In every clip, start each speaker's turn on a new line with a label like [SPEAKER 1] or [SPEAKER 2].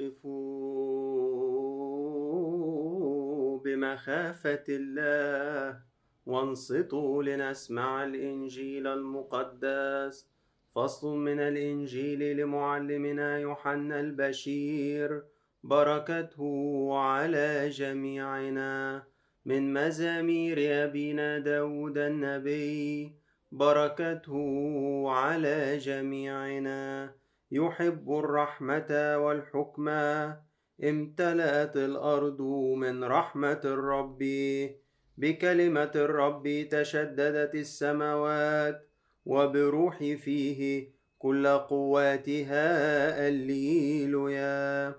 [SPEAKER 1] وقفوا بمخافة الله وانصتوا لنسمع الإنجيل المقدس. فصل من الإنجيل لمعلمنا يوحنا البشير. بركته على جميعنا. من مزامير أبينا داود النبي. بركته على جميعنا. يحب الرحمة والحكمة. امتلأت الأرض من رحمة الرب. بكلمة الرب تشددت السماوات وبروح فيه كل قواتها الليلويا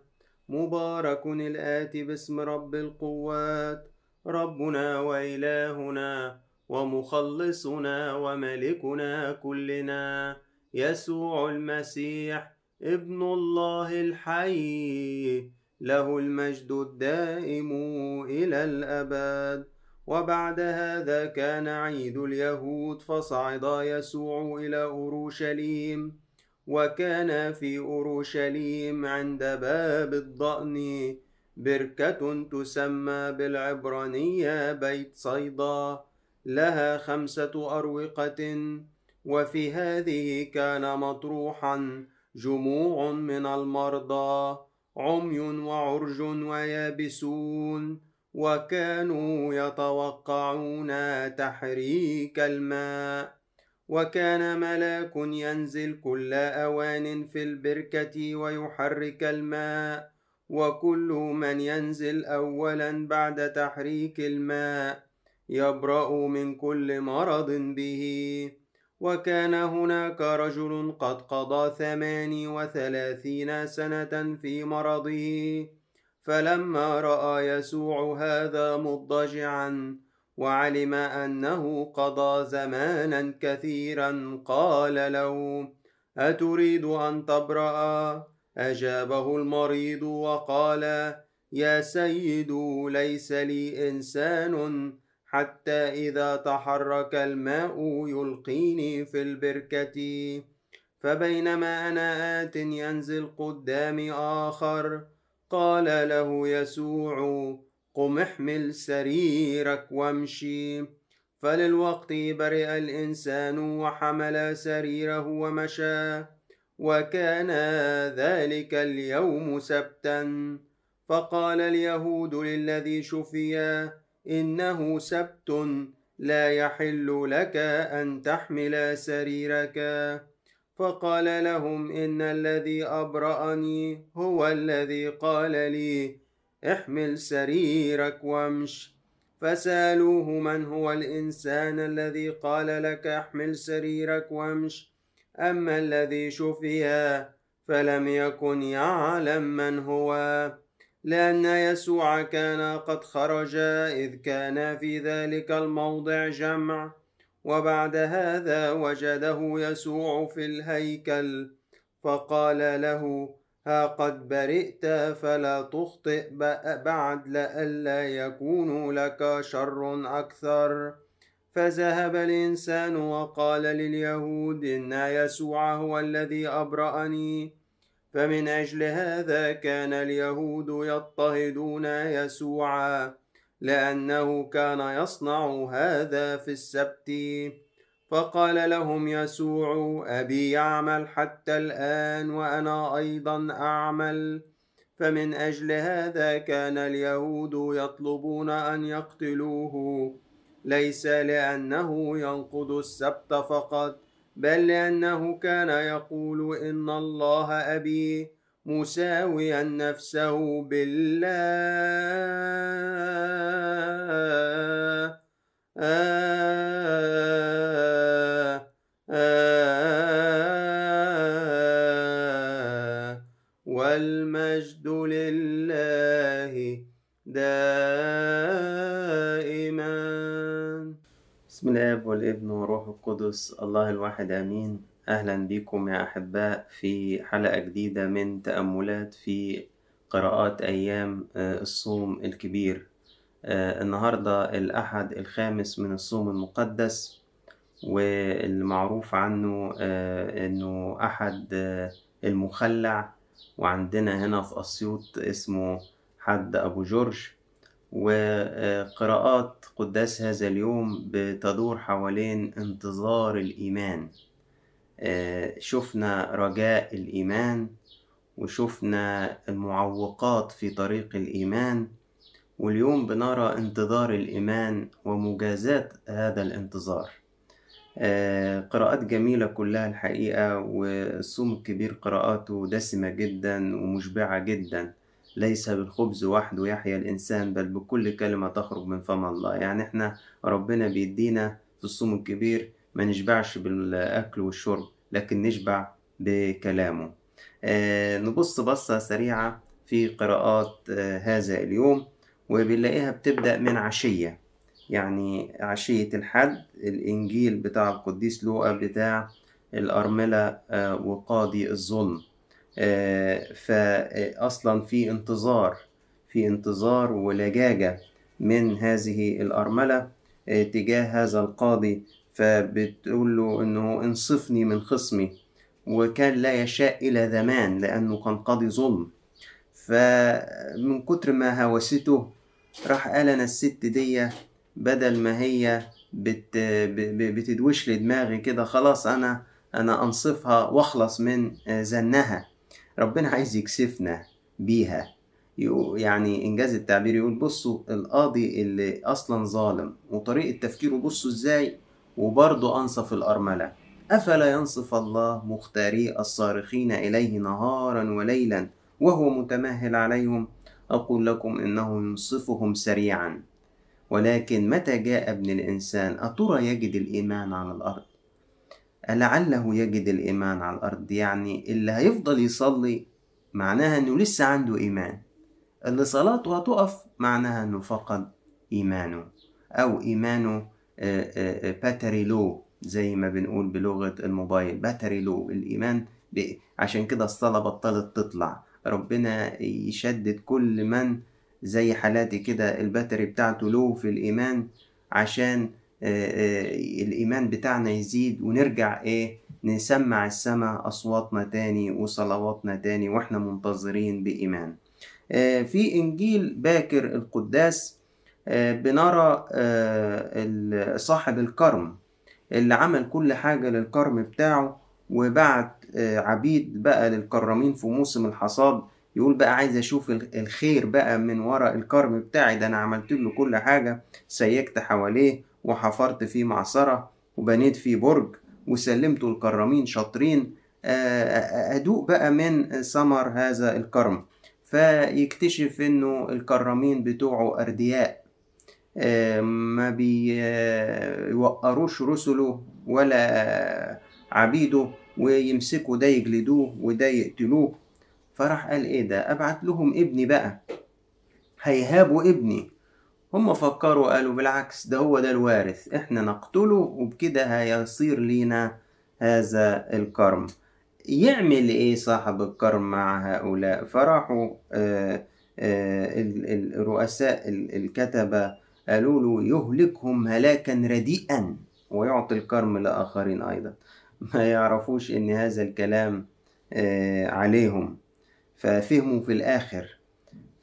[SPEAKER 1] مبارك الآتي باسم رب القوات ربنا وإلهنا ومخلصنا وملكنا كلنا. يسوع المسيح ابن الله الحي له المجد الدائم إلى الأبد. وبعد هذا كان عيد اليهود فصعد يسوع إلى أورشليم وكان في أورشليم عند باب الضأن. بركة تسمى بالعبرانية بيت صيدا لها خمسة أروقة. وفي هذه كان مطروحا جموع من المرضى عمي وعرج ويابسون وكانوا يتوقعون تحريك الماء. وكان ملاك ينزل كل أوان في البركة ويحرك الماء. وكل من ينزل اولا بعد تحريك الماء يبرأ من كل مرض به. وكان هناك رجل قد قضى ثمان وثلاثين سنة في مرضه فلما رأى يسوع هذا مضجعا وعلم أنه قضى زمانا كثيرا قال له أتريد أن تبرأ؟ أجابه المريض وقال يا سيد ليس لي إنسان حتى إذا تحرك الماء يلقيني في البركة. فبينما أنا آت ينزل قدامي آخر قال له يسوع قم احمل سريرك وامشي. فللوقت برئ الإنسان وحمل سريره ومشى وكان ذلك اليوم سبتا. فقال اليهود للذي شفي إنه سبت لا يحل لك أن تحمل سريرك. فقال لهم إن الذي أبرأني هو الذي قال لي احمل سريرك وامش. فسألوه من هو الإنسان الذي قال لك احمل سريرك وامش؟ أما الذي شفي فلم يكن يعلم من هو. لأن يسوع كان قد خرج إذ كان في ذلك الموضع جمع. وبعد هذا وجده يسوع في الهيكل فقال له ها قد برئت فلا تخطئ بعد لئلا يكون لك شر أكثر. فذهب الإنسان وقال لليهود إن يسوع هو الذي أبرأني فمن أجل هذا كان اليهود يضطهدون يسوعا لأنه كان يصنع هذا في السبت. فقال لهم يسوع أبي يعمل حتى الآن وأنا أيضا أعمل. فمن أجل هذا كان اليهود يطلبون أن يقتلوه ليس لأنه ينقض السبت فقط. بل لأنه كان يقول إن الله أبي مساويا نفسه بالله. آه آه والمجد لله دائما والابن وروح القدس الله الواحد آمين. أهلا بكم يا أحباء في حلقة جديدة من تأملات في قراءات أيام الصوم الكبير. النهارده الأحد الخامس من الصوم المقدس والمعروف عنه إنه أحد المخلع. وعندنا هنا في أسيوط اسمه حد أبو جورج. وقراءات قداس هذا اليوم بتدور حوالين انتظار الإيمان. شفنا رجاء الإيمان وشفنا المعوقات في طريق الإيمان واليوم بنرى انتظار الإيمان ومجازاة هذا الانتظار. قراءات جميلة كلها الحقيقة والصوم الكبير قراءاته دسمة جدا ومشبعة جدا. ليس بالخبز وحده يحيا الإنسان بل بكل كلمة تخرج من فم الله. يعني إحنا ربنا بيدينا في الصوم الكبير ما نشبعش بالأكل والشرب لكن نشبع بكلامه. آه نبص بصة سريعة في قراءات آه هذا اليوم وبنلاقيها بتبدأ من عشية. يعني عشية الحد الإنجيل بتاع القديس لوقا بتاع الأرملة آه وقاضي الظلم. فأصلا في انتظار في انتظار ولجاجة من هذه الأرملة تجاه هذا القاضي. فبتقول له إنه انصفني من خصمي وكان لا يشاء إلى زمان لأنه كان قاضي ظلم. فمن كتر ما هوسته راح قال أنا الست دي بدل ما هي بت بتدوش لي دماغي كده خلاص أنا أنا أنصفها وأخلص من زنها. ربنا عايز يكسفنا بيها. يعني إنجاز التعبير يقول بصوا القاضي اللي أصلا ظالم وطريقة تفكيره بصوا إزاي وبرضه أنصف الأرملة. أفلا ينصف الله مختاري الصارخين إليه نهارا وليلا وهو متمهل عليهم؟ أقول لكم إنه ينصفهم سريعا. ولكن متى جاء ابن الإنسان؟ أترى يجد الإيمان على الأرض؟ ألعله يجد الإيمان على الأرض؟ يعني اللي هيفضل يصلي معناها إنه لسه عنده إيمان. اللي صلاته هتقف معناها إنه فقد إيمانه أو إيمانه باتري لو زي ما بنقول بلغة الموبايل باتري لو الإيمان عشان كده الصلاة بطلت تطلع. ربنا يشدد كل من زي حالاتي كده الباتري بتاعته لو في الإيمان عشان الإيمان بتاعنا يزيد ونرجع إيه نسمع السماء أصواتنا تاني وصلواتنا تاني وإحنا منتظرين بإيمان. في إنجيل باكر القداس بنرى صاحب الكرم اللي عمل كل حاجة للكرم بتاعه وبعت عبيد بقى للكرامين في موسم الحصاد يقول بقى عايز أشوف الخير بقى من ورا الكرم بتاعي ده أنا عملت له كل حاجة سيكت حواليه وحفرت فيه معصرة وبنيت فيه برج وسلمته الكرامين شاطرين. أدوق بقى من ثمر هذا الكرم. فيكتشف إنه الكرامين بتوعه أردياء. ما بيوقروش رسله ولا عبيده ويمسكوا ده يجلدوه وده يقتلوه. فراح قال إيه ده؟ أبعت لهم ابني بقى. هيهابوا ابني. هم فكروا قالوا بالعكس ده هو ده الوارث إحنا نقتله وبكده هيصير لينا هذا الكرم. يعمل إيه صاحب الكرم مع هؤلاء؟ فراحوا آآ آآ الرؤساء الكتبة قالوا له يهلكهم هلاكا رديئا ويعطي الكرم لآخرين أيضا. ما يعرفوش إن هذا الكلام عليهم ففهموا في الآخر.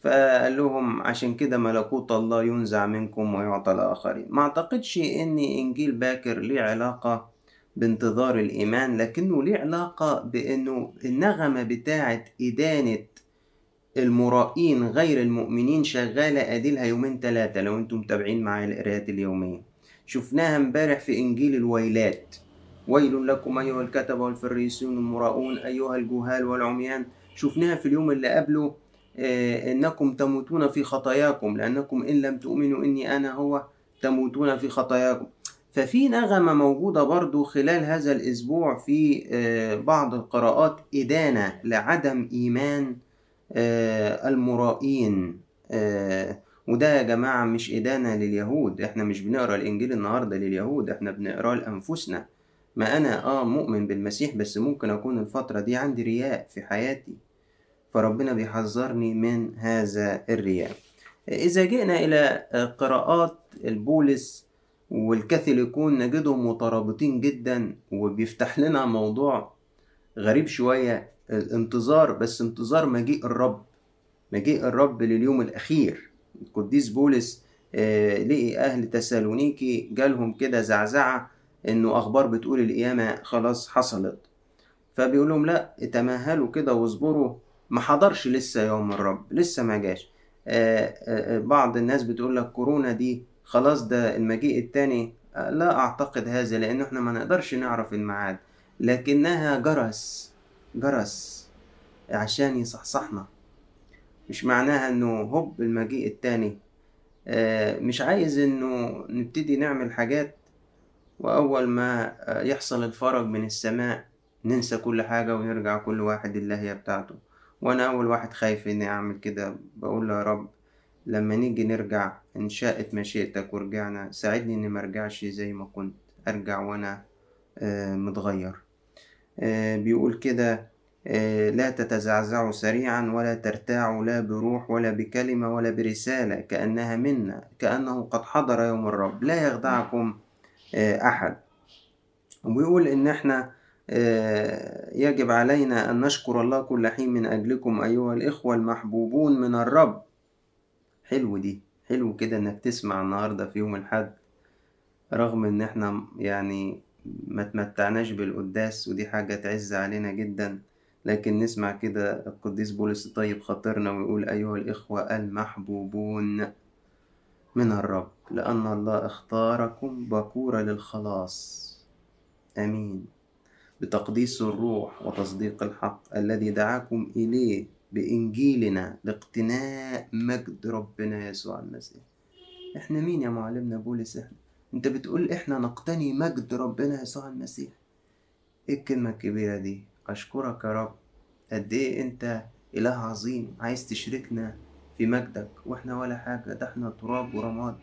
[SPEAKER 1] فقال لهم عشان كده ملكوت الله ينزع منكم ويعطى لآخرين ما أعتقدش إن إنجيل باكر ليه علاقة بانتظار الإيمان لكنه ليه علاقة بأنه النغمة بتاعة إدانة المرائين غير المؤمنين شغالة أديلها يومين ثلاثة لو أنتم متابعين معايا القراءات اليومية. شفناها امبارح في إنجيل الويلات. ويل لكم أيها الكتبة والفريسيون المراؤون أيها الجهال والعميان. شفناها في اليوم اللي قبله إنكم تموتون في خطاياكم لأنكم إن لم تؤمنوا إني أنا هو تموتون في خطاياكم. ففي نغمة موجودة برضو خلال هذا الأسبوع في آه بعض القراءات إدانة لعدم إيمان آه المرائين. وده يا جماعة مش إدانة لليهود. إحنا مش بنقرأ الإنجيل النهاردة لليهود إحنا بنقرأه لأنفسنا. ما أنا آه مؤمن بالمسيح بس ممكن أكون الفترة دي عندي رياء في حياتي. فربنا بيحذرني من هذا الرياء. إذا جئنا إلى قراءات البولس والكاثوليكون نجدهم مترابطين جدا وبيفتح لنا موضوع غريب شوية الانتظار بس انتظار مجيء الرب مجيء الرب لليوم الأخير. القديس بولس آه، لقي أهل تسالونيكي جالهم كده زعزعة إنه أخبار بتقول القيامة خلاص حصلت. فبيقول لهم لا تمهلوا كده واصبروا ما حضرش لسه يوم الرب لسه ما جاش. آه، آه، بعض الناس بتقول لك كورونا دي خلاص ده المجيء التاني. لا أعتقد هذا لأن إحنا ما نقدرش نعرف الميعاد. لكنها جرس جرس عشان يصحصحنا. مش معناها إنه هوب المجيء التاني. آه، مش عايز إنه نبتدي نعمل حاجات وأول ما يحصل الفرج من السماء ننسى كل حاجة ونرجع كل واحد اللهية بتاعته. وأنا أول واحد خايف إني أعمل كده. بقول يا رب لما نيجي نرجع إن شاءت مشيئتك ورجعنا ساعدني إني مرجعش زي ما كنت. أرجع وأنا آه، متغير. آه، بيقول كده آه، لا تتزعزعوا سريعا ولا ترتاعوا لا بروح ولا بكلمة ولا برسالة كأنها منا كأنه قد حضر يوم الرب. لا يخدعكم أحد. وبيقول إن إحنا يجب علينا أن نشكر الله كل حين من أجلكم أيها الإخوة المحبوبون من الرب. حلو دي حلو كده إنك تسمع النهاردة في يوم الحد رغم إن إحنا يعني ما تمتعناش بالقداس ودي حاجة تعز علينا جدا لكن نسمع كده القديس بولس الطيب خاطرنا ويقول أيها الإخوة المحبوبون من الرب لأن الله اختاركم بكورة للخلاص. آمين. بتقديس الروح وتصديق الحق الذي دعاكم إليه بإنجيلنا لاقتناء مجد ربنا يسوع المسيح. إحنا مين يا معلمنا بولس إحنا؟ أنت بتقول إحنا نقتني مجد ربنا يسوع المسيح. إيه الكلمة الكبيرة دي؟ أشكرك يا رب. قد إيه أنت إله عظيم عايز تشركنا في مجدك وإحنا ولا حاجة. ده إحنا تراب ورماد.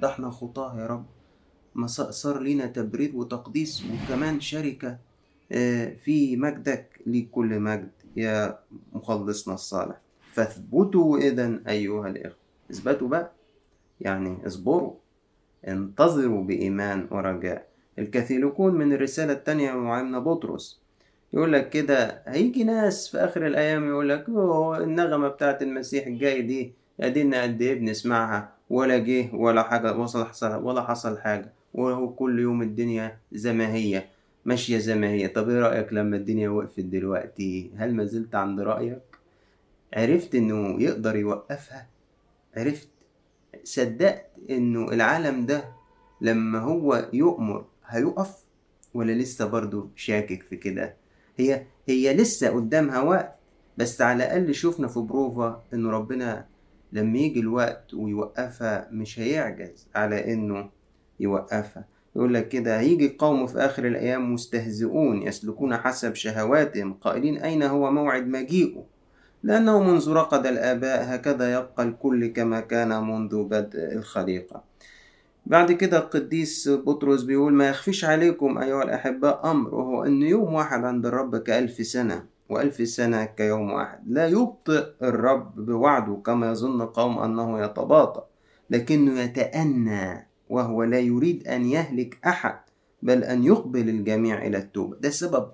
[SPEAKER 1] ده إحنا خطاة يا رب. ما صار لينا تبرير وتقديس وكمان شركة في مجدك ليك كل مجد يا مخلصنا الصالح. فاثبتوا إذا أيها الإخوة. اثبتوا بقى. يعني اصبروا. انتظروا بإيمان ورجاء. الكثيرون من الرسالة التانية معلمنا بطرس. يقول لك كده هيجي ناس في آخر الأيام يقول لك النغمة بتاعت المسيح الجاي دي أدينا قد إيه بنسمعها ولا جه ولا حاجة وصل حصل ولا حصل حاجة وهو كل يوم الدنيا زي ما هي ماشية زي ما هي. طب إيه رأيك لما الدنيا وقفت دلوقتي؟ هل ما زلت عند رأيك؟ عرفت إنه يقدر يوقفها. عرفت. صدقت إنه العالم ده لما هو يؤمر هيقف ولا لسه برضو شاكك في كده؟ هي هي لسه قدامها وقت. بس على الأقل شفنا في بروفا إنه ربنا لما يجي الوقت ويوقفها مش هيعجز على إنه يوقفها. يقول لك كده هيجي قوم في آخر الأيام مستهزئون يسلكون حسب شهواتهم قائلين أين هو موعد مجيئه؟ لأنه منذ رقد الآباء هكذا يبقى الكل كما كان منذ بدء الخليقة. بعد كده القديس بطرس بيقول ما يخفيش عليكم أيها الأحباء أمر وهو أن يوم واحد عند الرب كألف سنة وألف سنة كيوم واحد. لا يبطئ الرب بوعده كما يظن قوم أنه يتباطأ لكنه يتأنى وهو لا يريد أن يهلك أحد بل أن يقبل الجميع إلى التوبة. ده سبب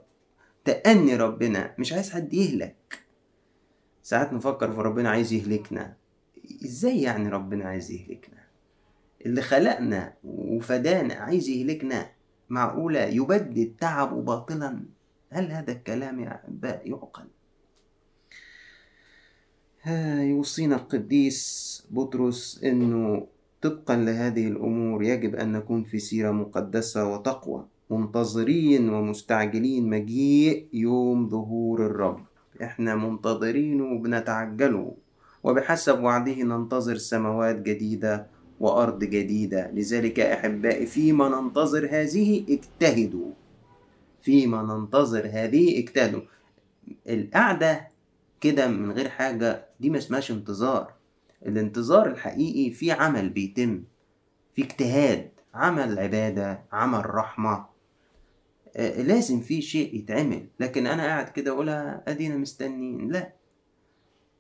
[SPEAKER 1] تأني ربنا. مش عايز حد يهلك. ساعات نفكر في ربنا عايز يهلكنا. إزاي يعني ربنا عايز يهلكنا؟ اللي خلقنا وفدانا عايز يهلكنا. معقولة يبدد تعبه باطلا هل هذا الكلام يا أحباء يعقل؟ يوصينا القديس بطرس إنه طبقا لهذه الأمور يجب أن نكون في سيرة مقدسة وتقوى منتظرين ومستعجلين مجيء يوم ظهور الرب. إحنا منتظرين وبنتعجله وبحسب وعده ننتظر سماوات جديدة وأرض جديدة. لذلك أحبائي فيما ننتظر هذه اجتهدوا. فيما ننتظر هذه اجتهدوا. القعدة كده من غير حاجة دي ما اسمهاش انتظار. الانتظار الحقيقي في عمل بيتم في اجتهاد عمل عبادة عمل رحمة. آه، لازم في شيء يتعمل لكن أنا قاعد كده أقولها أدينا مستنين لا.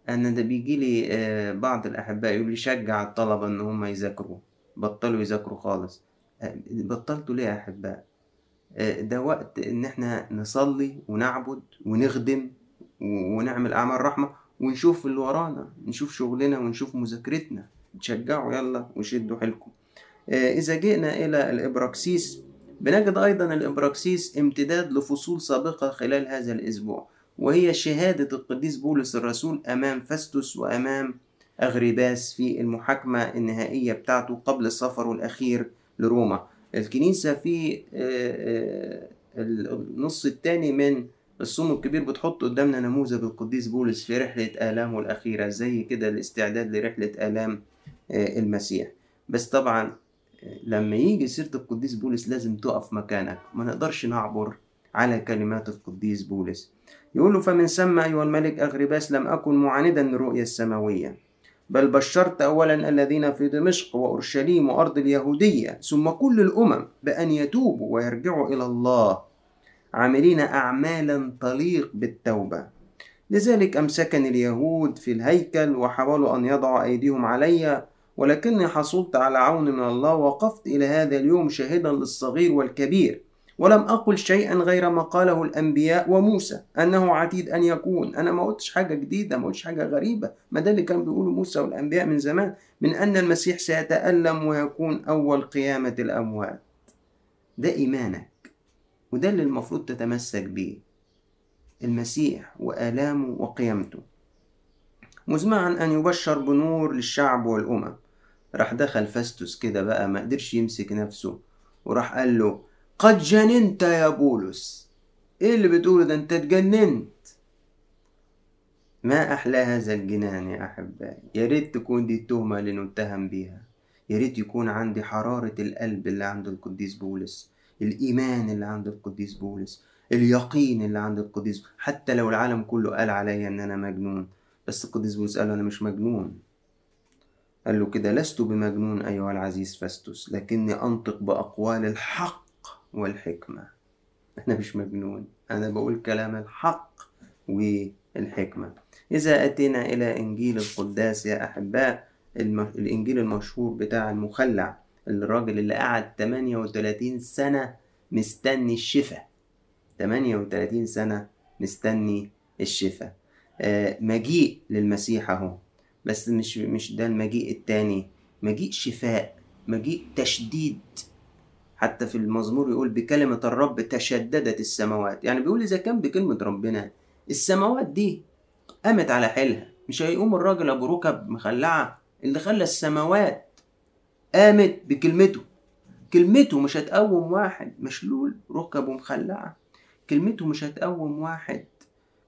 [SPEAKER 1] أنا ده بيجي لي آه، بعض الأحباء يقول لي شجع الطلبة إن هم يذاكروا. بطلوا يذاكروا خالص. آه، بطلتوا ليه يا أحباء؟ ده وقت إن إحنا نصلي ونعبد ونخدم ونعمل أعمال رحمة ونشوف اللي ورانا نشوف شغلنا ونشوف مذاكرتنا. تشجعوا يلا وشدوا حيلكم. آه، إذا جئنا إلى الإبراكسيس بنجد أيضا الإبراكسيس امتداد لفصول سابقة خلال هذا الأسبوع وهي شهادة القديس بولس الرسول أمام فاستوس وأمام أغريباس في المحاكمة النهائية بتاعته قبل سفره الأخير لروما. الكنيسة في آه، آه، النص الثاني من الصوم الكبير بتحط قدامنا نموذج القديس بولس في رحلة آلامه الأخيرة زي كده الاستعداد لرحلة آلام آه، المسيح. بس طبعا لما يجي سيرة القديس بولس لازم تقف مكانك. ما نقدرش نعبر على كلمات القديس بولس. يقول له فمن ثم أيها الملك أغرباس لم أكن معاندا للرؤية السماوية بل بشرت أولا الذين في دمشق وأورشليم وأرض اليهودية ثم كل الأمم بأن يتوبوا ويرجعوا إلى الله عاملين أعمالا تليق بالتوبة. لذلك أمسكني اليهود في الهيكل وحاولوا أن يضعوا أيديهم علي ولكني حصلت على عون من الله وقفت إلى هذا اليوم شاهدا للصغير والكبير. ولم أقل شيئا غير ما قاله الأنبياء وموسى أنه عتيد أن يكون. أنا ما قلتش حاجة جديدة ما قلتش حاجة غريبة. ما ده اللي كان بيقوله موسى والأنبياء من زمان من أن المسيح سيتألم ويكون أول قيامة الأموات. ده إيمانك. وده اللي المفروض تتمسك بيه. المسيح وآلامه وقيامته. مزمعا أن يبشر بنور للشعب والأمم. راح دخل فاستوس كده بقى ما قدرش يمسك نفسه وراح قال له قد جننت يا بولس. إيه اللي بتقوله ده؟ أنت اتجننت. ما أحلى هذا الجنان يا أحبائي. يا ريت تكون دي التهمة اللي نتهم بيها. يا ريت يكون عندي حرارة القلب اللي عند القديس بولس. الإيمان اللي عند القديس بولس اليقين اللي عند القديس حتى لو العالم كله قال عليا إن أنا مجنون بس القديس بولس قال أنا مش مجنون. قال له كده لست بمجنون أيها العزيز فاستوس لكني أنطق بأقوال الحق والحكمة. أنا مش مجنون أنا بقول كلام الحق والحكمة. إذا أتينا إلى إنجيل القداس يا أحباء الإنجيل المشهور بتاع المخلع. الراجل اللي قعد 38 سنة مستني الشفاء. 38 سنة مستني الشفاء. آه مجيء للمسيح أهو. بس مش مش ده المجيء التاني. مجيء شفاء مجيء تشديد. حتى في المزمور يقول بكلمة الرب تشددت السماوات. يعني بيقول إذا كان بكلمة ربنا السماوات دي قامت على حيلها. مش هيقوم الراجل أبو ركب مخلعة اللي خلى السماوات قامت بكلمته. كلمته مش هتقوم واحد مشلول ركب ومخلعة. كلمته مش هتقوم واحد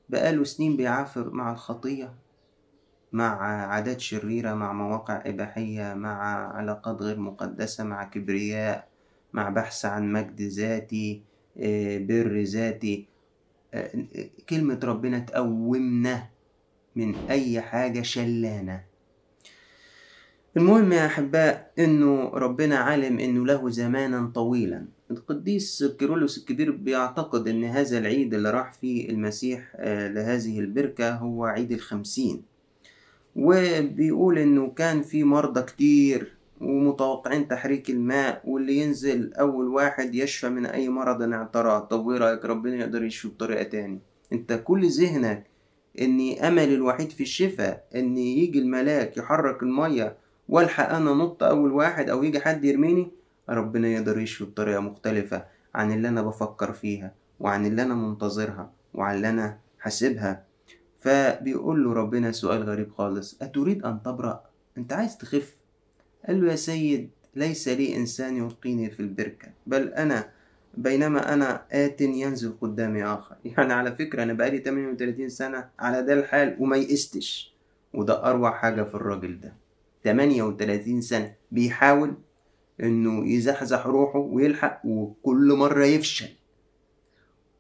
[SPEAKER 1] بقاله سنين بيعافر مع الخطية مع عادات شريرة مع مواقع إباحية مع علاقات غير مقدسة مع كبرياء مع بحث عن مجد ذاتي آه، بر ذاتي. آه، كلمة ربنا تقومنا من أي حاجة شلانة المهم يا أحباء إنه ربنا عالم إنه له زمانا طويلا. القديس كيرلس الكبير بيعتقد إن هذا العيد اللي راح فيه المسيح آه، لهذه البركة هو عيد الخمسين. وبيقول إنه كان في مرضى كتير ومتوقعين تحريك الماء واللي ينزل أول واحد يشفى من أي مرض اعتراه. طب وإيه رأيك؟ ربنا يقدر يشفي بطريقة تاني أنت كل ذهنك إن أمل الوحيد في الشفاء إن يجي الملاك يحرك المية والحق أنا نط أول واحد أو يجي حد يرميني؟ ربنا يقدر يشفي بطريقة مختلفة عن اللي أنا بفكر فيها وعن اللي أنا منتظرها وعن اللي أنا حاسبها. فبيقول له ربنا سؤال غريب خالص أتريد أن تبرأ؟ أنت عايز تخف؟ قال له يا سيد ليس لي إنسان يلقيني في البركة بل أنا بينما أنا آت ينزل قدامي آخر. يعني على فكرة أنا بقالي 38 سنة على ده الحال وما يئستش. وده أروع حاجة في الراجل ده. 38 سنة بيحاول إنه يزحزح روحه ويلحق وكل مرة يفشل.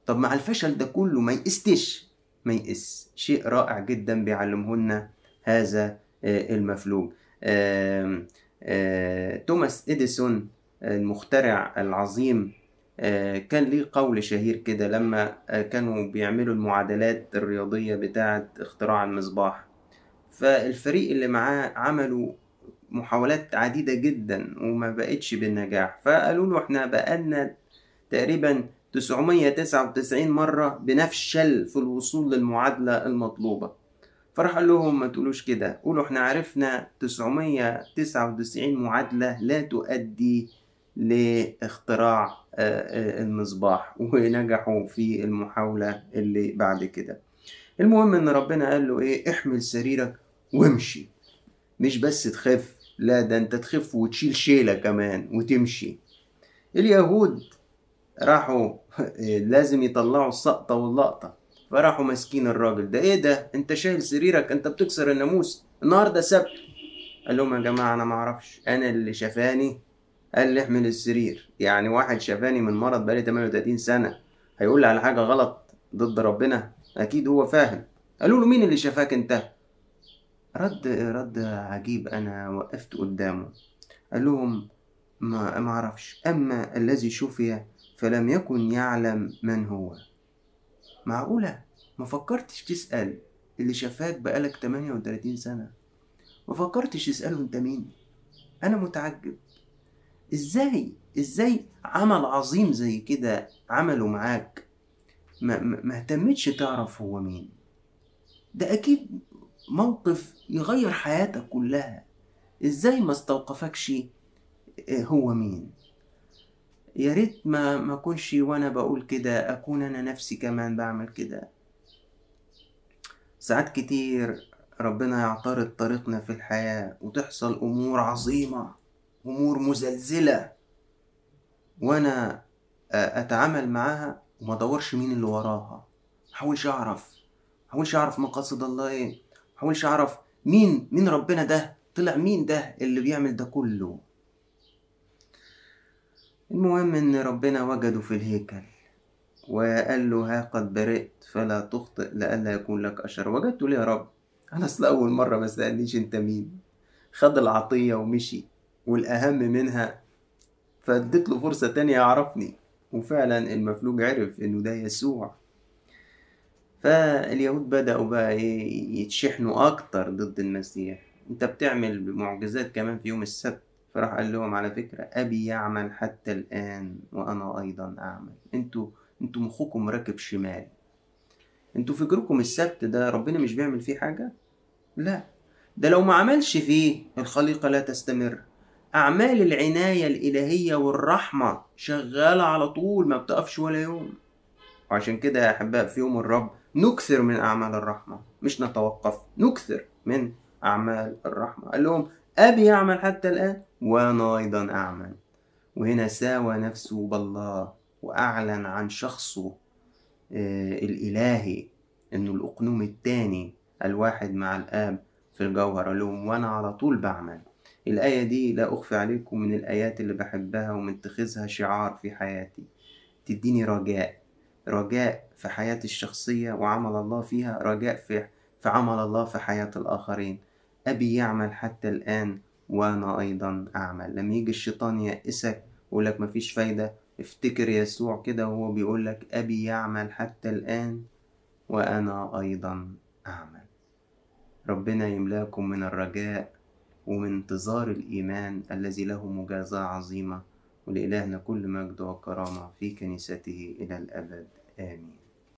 [SPEAKER 1] طب مع الفشل ده كله ما يئستش ما يئس شيء رائع جدا بيعلمه لنا هذا آه، المفلوج. آه، توماس إديسون المخترع العظيم آه، كان ليه قول شهير كده لما آه، كانوا بيعملوا المعادلات الرياضية بتاعة اختراع المصباح. فالفريق اللي معاه عملوا محاولات عديدة جدا وما بقتش بالنجاح. فقالوا له إحنا بقالنا تقريبا 999 مرة بنفشل في الوصول للمعادلة المطلوبة. فراح قال لهم ما تقولوش كده قولوا إحنا عرفنا 999 معادلة لا تؤدي لاختراع آه، آه، المصباح ونجحوا في المحاولة اللي بعد كده. المهم إن ربنا قال له إيه؟ احمل سريرك وامشي. مش بس تخف لا ده أنت تخف وتشيل شيلة كمان وتمشي. اليهود راحوا لازم يطلعوا السقطة واللقطة. فراحوا ماسكين الراجل ده. إيه ده؟ أنت شايل سريرك أنت بتكسر الناموس. النهارده سبت. قال لهم يا جماعة أنا معرفش أنا اللي شفاني. قال لي احمل السرير. يعني واحد شفاني من مرض بقالي 38 سنة. هيقول لي على حاجة غلط ضد ربنا؟ أكيد هو فاهم. قالوا له مين اللي شفاك أنت؟ رد رد عجيب أنا وقفت قدامه. قال لهم ما ما أعرفش. أما الذي شفي فلم يكن يعلم من هو. معقولة؟ ما فكرتش تسأل. اللي شفاك بقالك 38 سنة. ما فكرتش تسأله أنت مين؟ أنا متعجب. إزاي؟ إزاي عمل عظيم زي كده عمله معاك؟ ما, ما اهتمتش تعرف هو مين. ده أكيد موقف يغير حياتك كلها. إزاي ما استوقفكش هو مين؟ يا ريت ما ما أكونش وأنا بقول كده أكون أنا نفسي كمان بعمل كده. ساعات كتير ربنا يعترض طريقنا في الحياة وتحصل أمور عظيمة أمور مزلزلة وأنا أتعامل معاها وما ادورش مين اللي وراها. محاولش اعرف محاولش اعرف مقاصد الله إيه. محاولش اعرف مين مين ربنا ده؟ طلع مين ده اللي بيعمل ده كله؟ المهم إن ربنا وجده في الهيكل. وقال له ها قد برئت فلا تخطئ لئلا يكون لك أشر. وجدته ليه يا رب؟ أنا أصل أول مرة ما سألنيش أنت مين. خد العطية ومشي. والأهم منها فاديت له فرصة تانية يعرفني. وفعلا المفلوج عرف إنه ده يسوع. فاليهود بدأوا بقى إيه يتشحنوا أكتر ضد المسيح. أنت بتعمل معجزات كمان في يوم السبت؟ فراح قال لهم على فكرة أبي يعمل حتى الآن وأنا أيضا أعمل. أنتوا أنتوا مخكم راكب شمال. أنتوا فكركم السبت ده ربنا مش بيعمل فيه حاجة؟ لا. ده لو ما عملش فيه الخليقة لا تستمر. أعمال العناية الإلهية والرحمة شغالة على طول ما بتقفش ولا يوم. وعشان كده يا أحباء في يوم الرب نكثر من أعمال الرحمة مش نتوقف نكثر من أعمال الرحمة. قال لهم أبي يعمل حتى الآن وأنا أيضا أعمل. وهنا ساوى نفسه بالله وأعلن عن شخصه آه الإلهي إنه الأقنوم التاني الواحد مع الآب في الجوهر. قال لهم وأنا على طول بعمل. الآية دي لا أخفي عليكم من الآيات اللي بحبها ومتخذها شعار في حياتي. تديني رجاء رجاء في حياتي الشخصية وعمل الله فيها رجاء في في عمل الله في حياة الآخرين. أبي يعمل حتى الآن وأنا أيضا أعمل. لما يجي الشيطان يأسك ويقولك مفيش فايدة افتكر يسوع كده وهو بيقولك أبي يعمل حتى الآن وأنا أيضا أعمل. ربنا يملاكم من الرجاء ومن انتظار الإيمان الذي له مجازاة عظيمة ولإلهنا كل مجد وكرامة في كنيسته إلى الأبد. آمين.